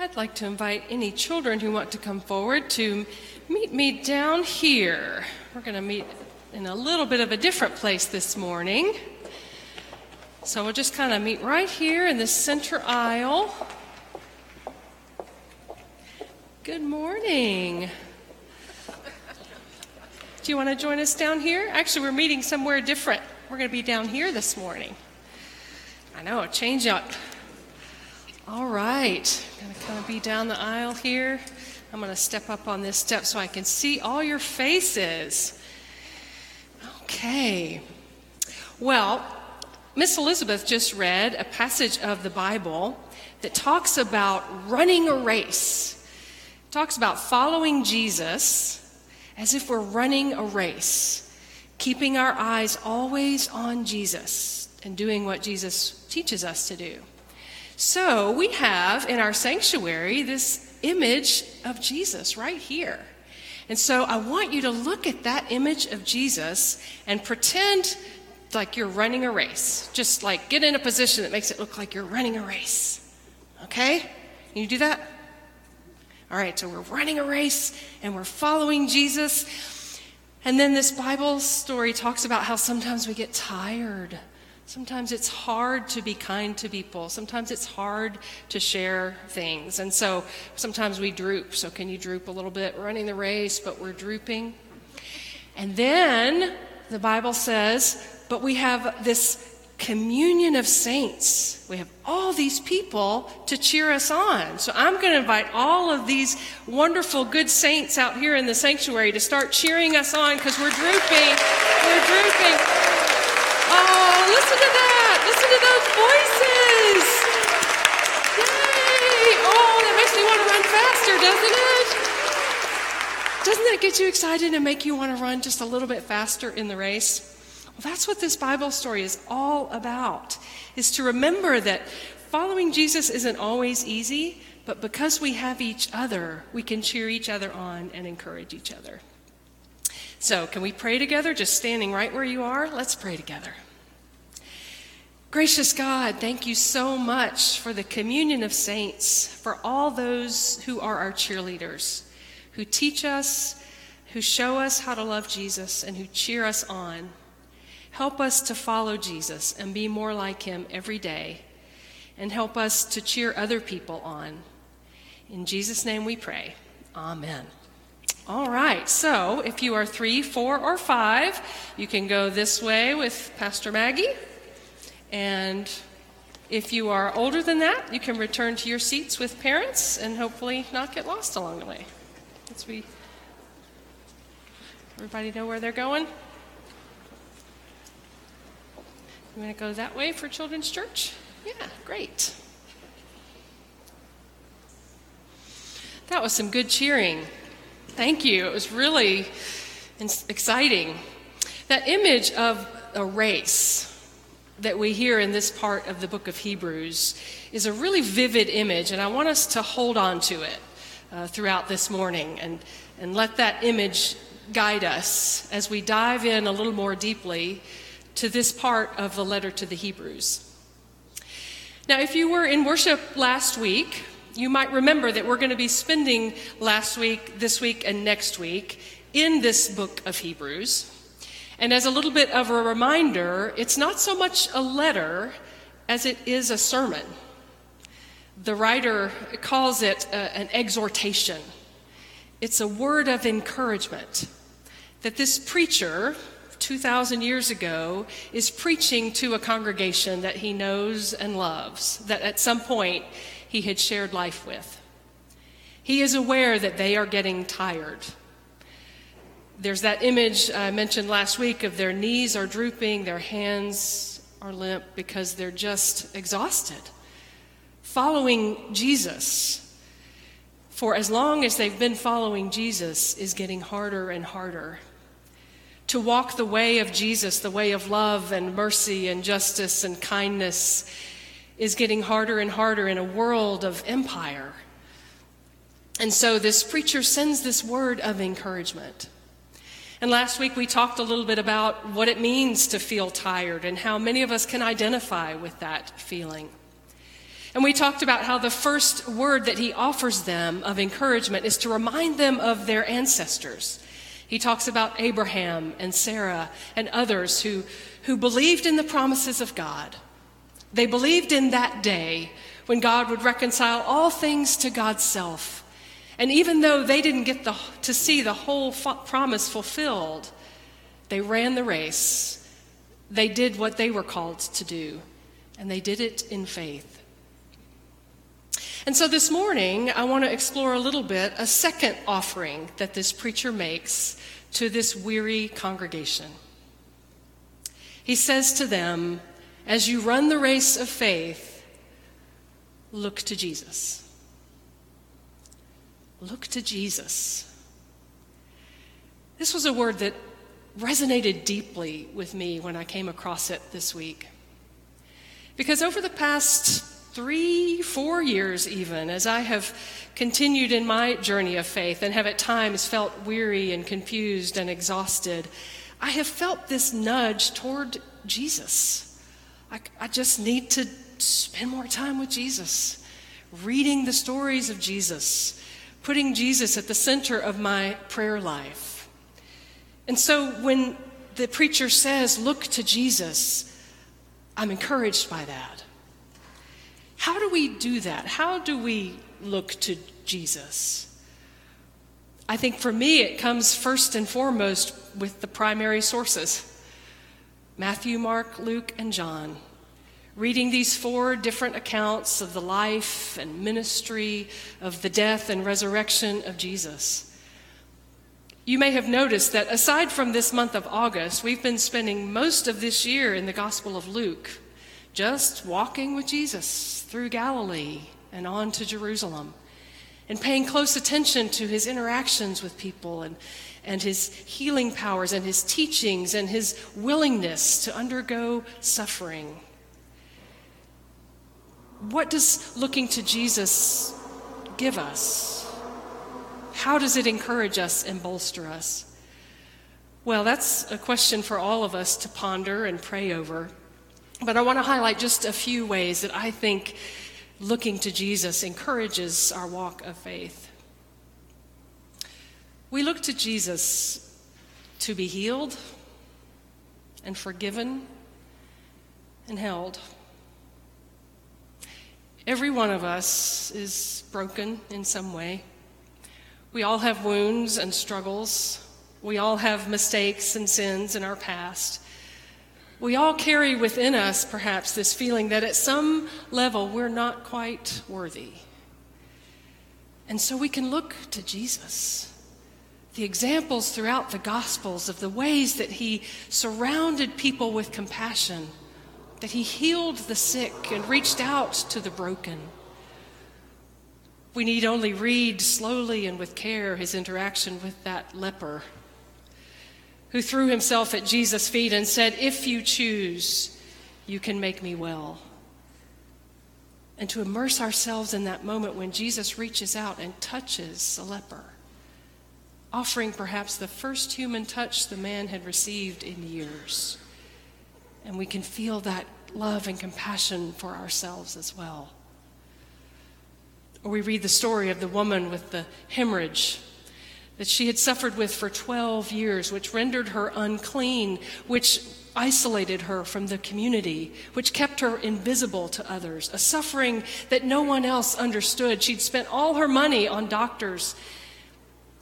I'd like to invite any children who want to come forward to meet me down here. We're going to meet in a little bit of a different place this morning. So we'll just kind of meet right here in the center aisle. Good morning. Do you want to join us down here? Actually, we're meeting somewhere different. We're going to be down here this morning. I know, change up. All right, going to kind of be down the aisle here. I'm going to step up on this step so I can see all your faces. Okay. Well, Miss Elizabeth just read a passage of the Bible that talks about running a race. It talks about following Jesus as if we're running a race, keeping our eyes always on Jesus and doing what Jesus teaches us to do. So we have in our sanctuary this image of Jesus right here. And so I want you to look at that image of Jesus and pretend like you're running a race. Just like get in a position that makes it look like you're running a race. Okay? Can you do that? All right, so we're running a race and we're following Jesus. And then this Bible story talks about how sometimes we get tired Sometimes it's hard to be kind to people. Sometimes it's hard to share things. And so sometimes we droop. So, can you droop a little bit? running the race, but we're drooping. And then the Bible says, but we have this communion of saints. We have all these people to cheer us on. So I'm going to invite all of these wonderful, good saints out here in the sanctuary to start cheering us on because we're drooping. We're drooping. Listen to that. Listen to those voices. Yay. Oh, that makes me want to run faster, doesn't it? Doesn't that get you excited and make you want to run just a little bit faster in the race? Well, that's what this Bible story is all about, is to remember that following Jesus isn't always easy, but because we have each other, we can cheer each other on and encourage each other. So, can we pray together, just standing right where you are? Let's pray together. Gracious God, thank you so much for the communion of saints, for all those who are our cheerleaders, who teach us, who show us how to love Jesus, and who cheer us on. Help us to follow Jesus and be more like him every day, and help us to cheer other people on. In Jesus' name we pray. Amen. All right, so if you are three, four, or five, you can go this way with Pastor Maggie. And if you are older than that, you can return to your seats with parents and hopefully not get lost along the way. Let's be. Everybody know where they're going? You want to go that way for Children's Church? Yeah, great. That was some good cheering. Thank you. It was really exciting. That image of a race that we hear in this part of the book of Hebrews is a really vivid image, and I want us to hold on to it uh, throughout this morning and, and let that image guide us as we dive in a little more deeply to this part of the letter to the Hebrews. Now, if you were in worship last week, you might remember that we're going to be spending last week, this week, and next week in this book of Hebrews. And as a little bit of a reminder, it's not so much a letter as it is a sermon. The writer calls it a, an exhortation. It's a word of encouragement that this preacher, 2,000 years ago, is preaching to a congregation that he knows and loves, that at some point he had shared life with. He is aware that they are getting tired. There's that image I mentioned last week of their knees are drooping, their hands are limp because they're just exhausted. Following Jesus, for as long as they've been following Jesus, is getting harder and harder. To walk the way of Jesus, the way of love and mercy and justice and kindness, is getting harder and harder in a world of empire. And so this preacher sends this word of encouragement. And last week we talked a little bit about what it means to feel tired and how many of us can identify with that feeling. And we talked about how the first word that he offers them of encouragement is to remind them of their ancestors. He talks about Abraham and Sarah and others who, who believed in the promises of God. They believed in that day when God would reconcile all things to God's self. And even though they didn't get the, to see the whole promise fulfilled, they ran the race. They did what they were called to do, and they did it in faith. And so this morning, I want to explore a little bit a second offering that this preacher makes to this weary congregation. He says to them, As you run the race of faith, look to Jesus. Look to Jesus. This was a word that resonated deeply with me when I came across it this week. Because over the past three, four years, even, as I have continued in my journey of faith and have at times felt weary and confused and exhausted, I have felt this nudge toward Jesus. I, I just need to spend more time with Jesus, reading the stories of Jesus, putting Jesus at the center of my prayer life. And so when the preacher says, Look to Jesus, I'm encouraged by that. How do we do that? How do we look to Jesus? I think for me, it comes first and foremost with the primary sources Matthew, Mark, Luke, and John. Reading these four different accounts of the life and ministry, of the death and resurrection of Jesus. You may have noticed that aside from this month of August, we've been spending most of this year in the Gospel of Luke, just walking with Jesus through Galilee and on to Jerusalem, and paying close attention to his interactions with people and, and his healing powers and his teachings and his willingness to undergo suffering. What does looking to Jesus give us? How does it encourage us and bolster us? Well, that's a question for all of us to ponder and pray over. But I want to highlight just a few ways that I think looking to Jesus encourages our walk of faith. We look to Jesus to be healed and forgiven and held. Every one of us is broken in some way. We all have wounds and struggles. We all have mistakes and sins in our past. We all carry within us, perhaps, this feeling that at some level we're not quite worthy. And so we can look to Jesus. The examples throughout the Gospels of the ways that he surrounded people with compassion, that he healed the sick and reached out to the broken. We need only read slowly and with care his interaction with that leper who threw himself at Jesus' feet and said, If you choose, you can make me well. And to immerse ourselves in that moment when Jesus reaches out and touches a leper, offering perhaps the first human touch the man had received in years. And we can feel that love and compassion for ourselves as well. Or we read the story of the woman with the hemorrhage that she had suffered with for 12 years, which rendered her unclean, which isolated her from the community, which kept her invisible to others, a suffering that no one else understood. She'd spent all her money on doctors.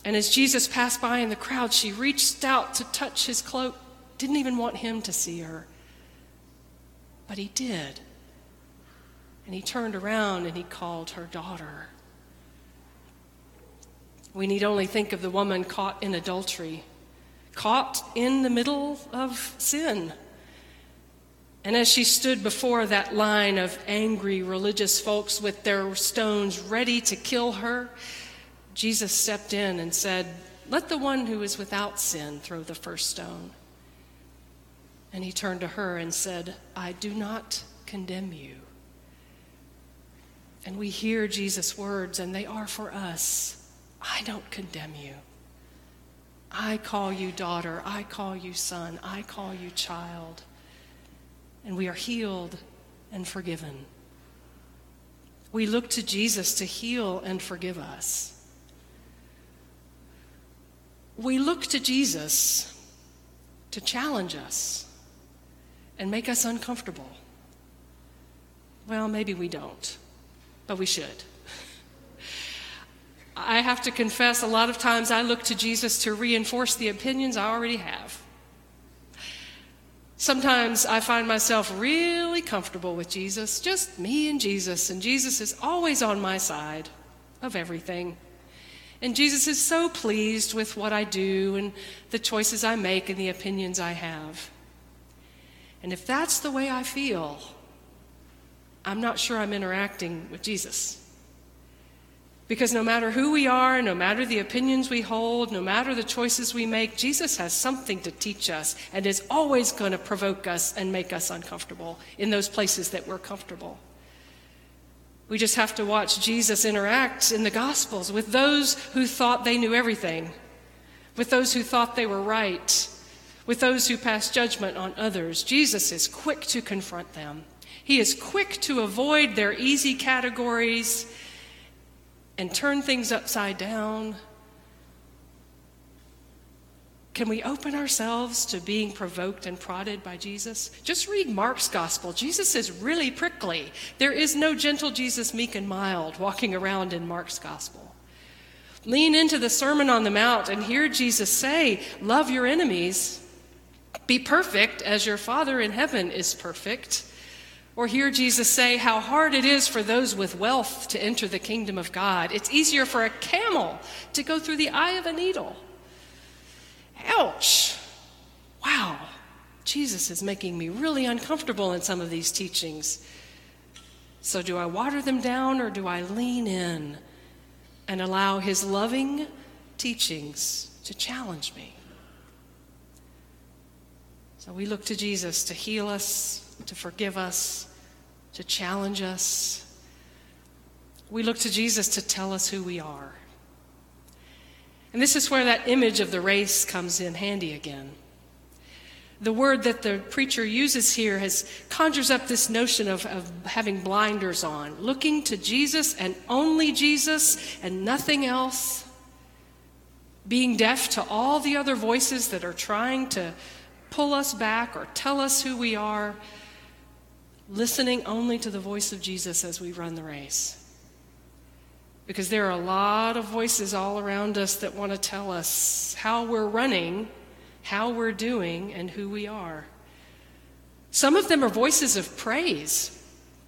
And as Jesus passed by in the crowd, she reached out to touch his cloak, didn't even want him to see her. But he did. And he turned around and he called her daughter. We need only think of the woman caught in adultery, caught in the middle of sin. And as she stood before that line of angry religious folks with their stones ready to kill her, Jesus stepped in and said, Let the one who is without sin throw the first stone. And he turned to her and said, I do not condemn you. And we hear Jesus' words, and they are for us. I don't condemn you. I call you daughter. I call you son. I call you child. And we are healed and forgiven. we look to Jesus to heal and forgive us. We look to Jesus to challenge us and make us uncomfortable. Well, maybe we don't, but we should. I have to confess, a lot of times I look to Jesus to reinforce the opinions I already have. Sometimes I find myself really comfortable with Jesus, just me and Jesus, and Jesus is always on my side of everything. And Jesus is so pleased with what I do and the choices I make and the opinions I have. And if that's the way I feel, I'm not sure I'm interacting with Jesus. Because no matter who we are, no matter the opinions we hold, no matter the choices we make, Jesus has something to teach us and is always going to provoke us and make us uncomfortable in those places that we're comfortable. We just have to watch Jesus interact in the Gospels with those who thought they knew everything, with those who thought they were right, with those who pass judgment on others. Jesus is quick to confront them. He is quick to avoid their easy categories and turn things upside down? Can we open ourselves to being provoked and prodded by Jesus? Just read Mark's gospel. Jesus is really prickly. There is no gentle Jesus, meek and mild, walking around in Mark's gospel. Lean into the Sermon on the Mount and hear Jesus say, Love your enemies, be perfect as your Father in heaven is perfect. Or hear Jesus say how hard it is for those with wealth to enter the kingdom of God. It's easier for a camel to go through the eye of a needle. Ouch! Wow, Jesus is making me really uncomfortable in some of these teachings. So, do I water them down or do I lean in and allow his loving teachings to challenge me? So, we look to Jesus to heal us, to forgive us, to challenge us. We look to Jesus to tell us who we are. And this is where that image of the race comes in handy again. The word that the preacher uses here has conjures up this notion of, of having blinders on, looking to Jesus and only Jesus and nothing else, being deaf to all the other voices that are trying to pull us back or tell us who we are, listening only to the voice of Jesus as we run the race. Because there are a lot of voices all around us that want to tell us how we're running, how we're doing, and who we are. Some of them are voices of praise.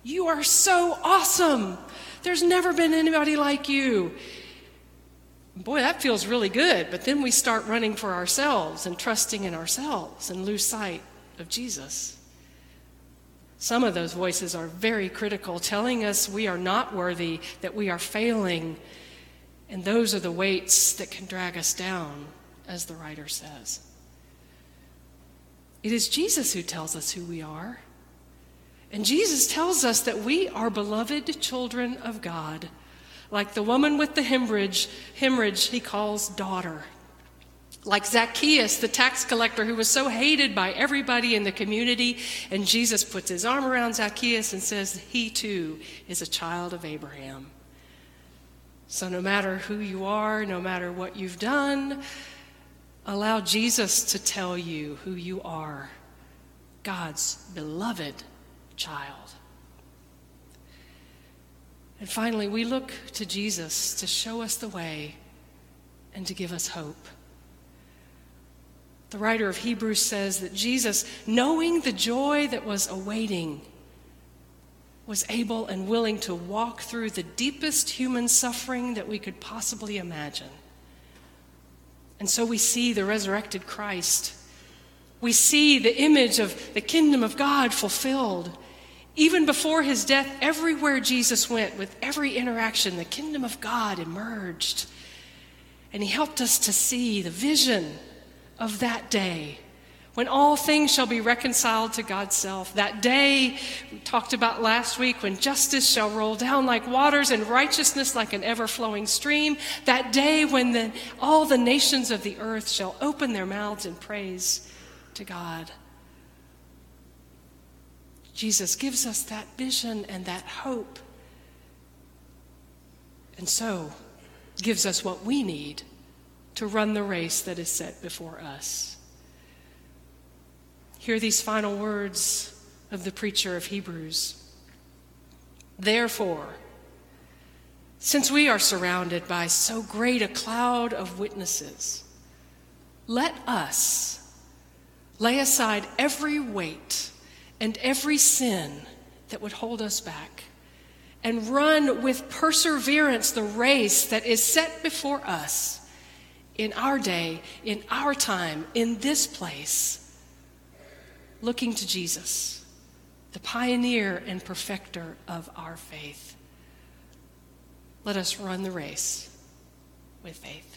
You are so awesome. There's never been anybody like you. Boy, that feels really good. But then we start running for ourselves and trusting in ourselves and lose sight of Jesus. Some of those voices are very critical, telling us we are not worthy, that we are failing. And those are the weights that can drag us down, as the writer says. It is Jesus who tells us who we are. And Jesus tells us that we are beloved children of God. Like the woman with the hemorrhage, hemorrhage he calls daughter. Like Zacchaeus, the tax collector who was so hated by everybody in the community, and Jesus puts his arm around Zacchaeus and says, He too is a child of Abraham. So, no matter who you are, no matter what you've done, allow Jesus to tell you who you are God's beloved child. And finally, we look to Jesus to show us the way and to give us hope. The writer of Hebrews says that Jesus, knowing the joy that was awaiting, was able and willing to walk through the deepest human suffering that we could possibly imagine. And so we see the resurrected Christ. We see the image of the kingdom of God fulfilled. Even before his death, everywhere Jesus went, with every interaction, the kingdom of God emerged. And he helped us to see the vision of that day when all things shall be reconciled to God's self. That day we talked about last week when justice shall roll down like waters and righteousness like an ever flowing stream. That day when the, all the nations of the earth shall open their mouths in praise to God. Jesus gives us that vision and that hope and so gives us what we need to run the race that is set before us. Hear these final words of the preacher of Hebrews. Therefore, since we are surrounded by so great a cloud of witnesses, let us lay aside every weight and every sin that would hold us back and run with perseverance the race that is set before us in our day, in our time, in this place, looking to Jesus, the pioneer and perfecter of our faith. Let us run the race with faith.